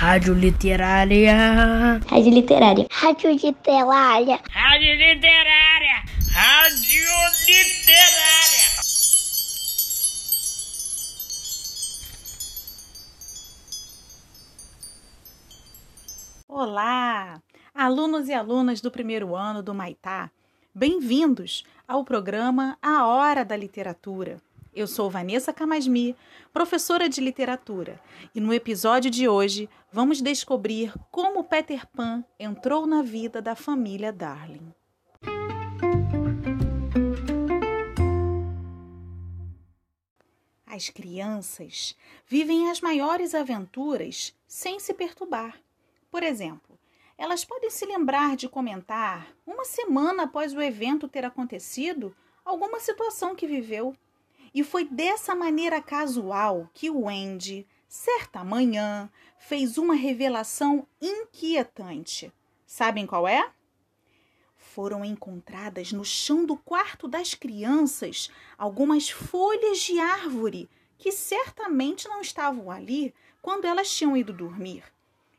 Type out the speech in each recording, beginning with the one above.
Rádio Literária. Rádio Literária. Rádio Literária. Rádio Literária. Rádio Literária. Olá, alunos e alunas do primeiro ano do Maitá. Bem-vindos ao programa A Hora da Literatura. Eu sou Vanessa Camasmi, professora de literatura, e no episódio de hoje vamos descobrir como Peter Pan entrou na vida da família Darling. As crianças vivem as maiores aventuras sem se perturbar. Por exemplo, elas podem se lembrar de comentar, uma semana após o evento ter acontecido, alguma situação que viveu. E foi dessa maneira casual que o Andy, certa manhã, fez uma revelação inquietante. Sabem qual é? Foram encontradas no chão do quarto das crianças algumas folhas de árvore que certamente não estavam ali quando elas tinham ido dormir.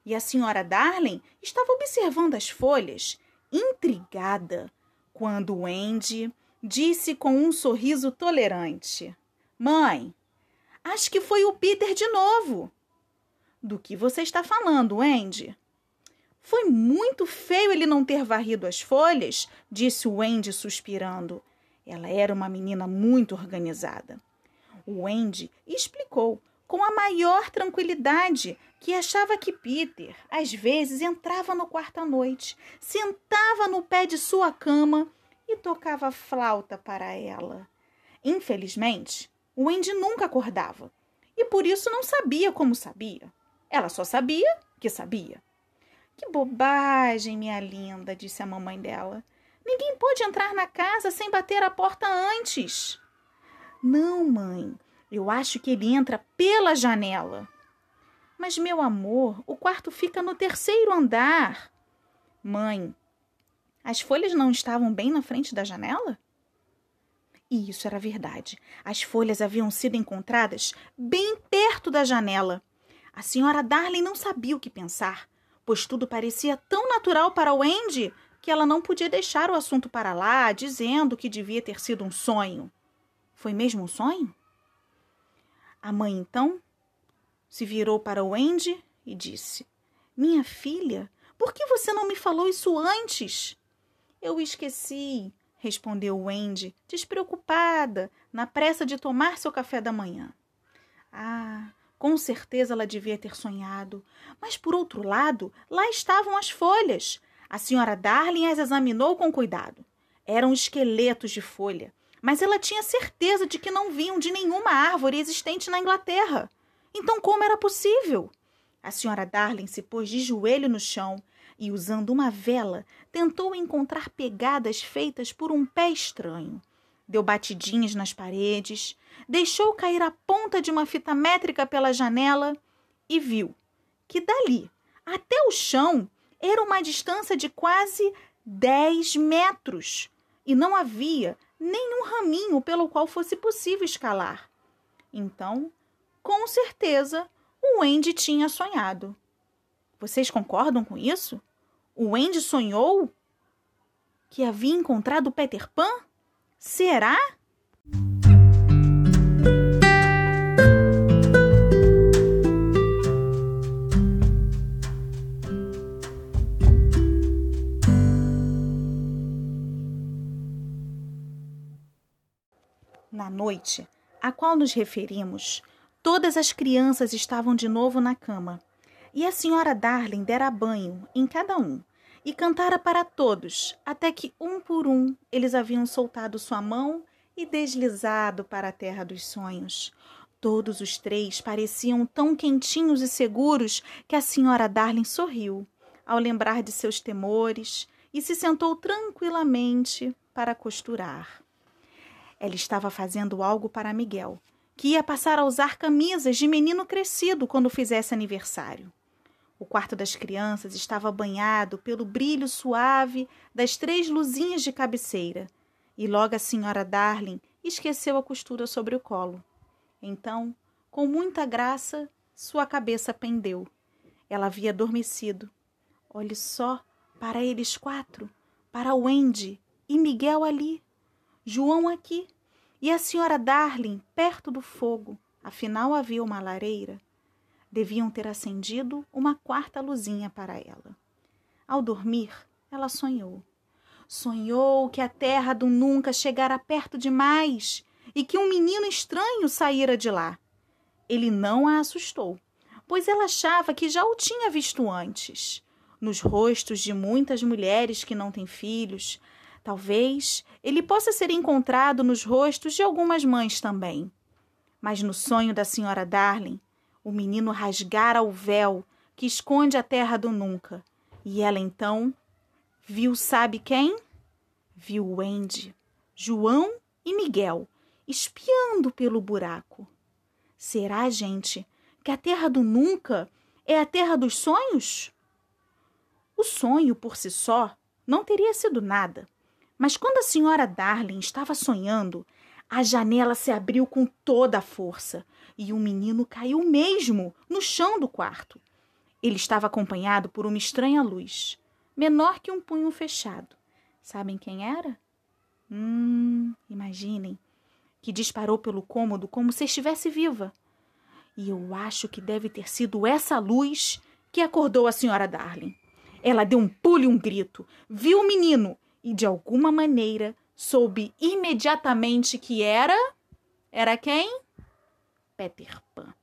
E a senhora Darling estava observando as folhas, intrigada, quando o Andy disse com um sorriso tolerante: Mãe, acho que foi o Peter de novo. Do que você está falando, Andy? Foi muito feio ele não ter varrido as folhas, disse o Andy suspirando. Ela era uma menina muito organizada. O Andy explicou com a maior tranquilidade que achava que Peter, às vezes, entrava no quarto à noite, sentava no pé de sua cama e tocava flauta para ela. Infelizmente, o Andy nunca acordava e por isso não sabia como sabia. Ela só sabia que sabia. Que bobagem, minha linda, disse a mamãe dela. Ninguém pode entrar na casa sem bater a porta antes. Não, mãe, eu acho que ele entra pela janela. Mas, meu amor, o quarto fica no terceiro andar. Mãe, as folhas não estavam bem na frente da janela? E isso era verdade. As folhas haviam sido encontradas bem perto da janela. A senhora Darling não sabia o que pensar, pois tudo parecia tão natural para o Andy que ela não podia deixar o assunto para lá, dizendo que devia ter sido um sonho. Foi mesmo um sonho? A mãe então se virou para o Andy e disse: Minha filha, por que você não me falou isso antes? Eu esqueci, respondeu Wendy, despreocupada, na pressa de tomar seu café da manhã. Ah, com certeza ela devia ter sonhado. Mas, por outro lado, lá estavam as folhas. A senhora Darling as examinou com cuidado. Eram esqueletos de folha, mas ela tinha certeza de que não vinham de nenhuma árvore existente na Inglaterra. Então, como era possível? A senhora Darling se pôs de joelho no chão e, usando uma vela, tentou encontrar pegadas feitas por um pé estranho. Deu batidinhas nas paredes, deixou cair a ponta de uma fita métrica pela janela e viu que dali até o chão era uma distância de quase dez metros e não havia nenhum raminho pelo qual fosse possível escalar. Então, com certeza, o Andy tinha sonhado. Vocês concordam com isso? O Andy sonhou que havia encontrado Peter Pan? Será? Na noite a qual nos referimos, todas as crianças estavam de novo na cama e a senhora Darling dera banho em cada um e cantara para todos, até que um por um eles haviam soltado sua mão e deslizado para a terra dos sonhos. Todos os três pareciam tão quentinhos e seguros que a senhora Darling sorriu ao lembrar de seus temores e se sentou tranquilamente para costurar. Ela estava fazendo algo para Miguel, que ia passar a usar camisas de menino crescido quando fizesse aniversário. O quarto das crianças estava banhado pelo brilho suave das três luzinhas de cabeceira, e logo a senhora Darling esqueceu a costura sobre o colo. Então, com muita graça, sua cabeça pendeu. ela havia adormecido. Olhe só para eles quatro, para Wendy e Miguel ali, João aqui e a senhora Darling perto do fogo. Afinal havia uma lareira. Deviam ter acendido uma quarta luzinha para ela. Ao dormir, ela sonhou. Sonhou que a terra do nunca chegara perto demais e que um menino estranho saíra de lá. Ele não a assustou, pois ela achava que já o tinha visto antes. Nos rostos de muitas mulheres que não têm filhos, talvez ele possa ser encontrado nos rostos de algumas mães também. Mas no sonho da senhora Darling, o menino rasgara o véu que esconde a terra do nunca, e ela então viu sabe quem? Viu Wendy, João e Miguel espiando pelo buraco. Será, gente, que a terra do nunca é a terra dos sonhos? O sonho por si só não teria sido nada, mas quando a senhora Darling estava sonhando, a janela se abriu com toda a força e o menino caiu mesmo no chão do quarto. Ele estava acompanhado por uma estranha luz, menor que um punho fechado. Sabem quem era? Hum, imaginem, que disparou pelo cômodo como se estivesse viva. E eu acho que deve ter sido essa luz que acordou a senhora Darling. Ela deu um pulo e um grito, viu o menino e, de alguma maneira, soube imediatamente que era. Era quem? Peter Pan.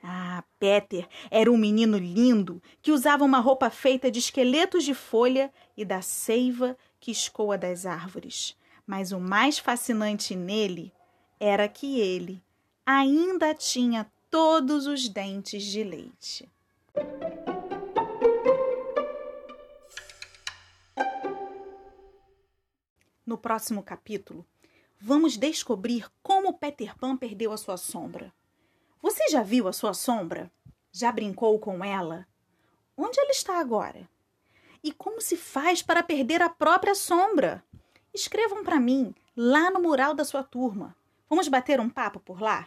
Ah, Peter era um menino lindo que usava uma roupa feita de esqueletos de folha e da seiva que escoa das árvores. Mas o mais fascinante nele era que ele ainda tinha todos os dentes de leite. No próximo capítulo, vamos descobrir como Peter Pan perdeu a sua sombra. Você já viu a sua sombra? Já brincou com ela? Onde ela está agora? E como se faz para perder a própria sombra? Escrevam para mim lá no mural da sua turma. Vamos bater um papo por lá?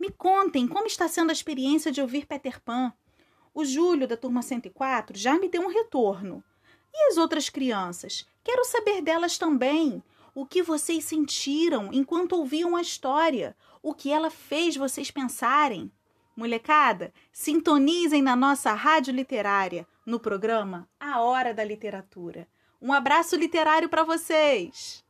Me contem como está sendo a experiência de ouvir Peter Pan. O Júlio, da turma 104, já me deu um retorno. E as outras crianças? Quero saber delas também. O que vocês sentiram enquanto ouviam a história? O que ela fez vocês pensarem? Molecada, sintonizem na nossa rádio literária, no programa A Hora da Literatura. Um abraço literário para vocês!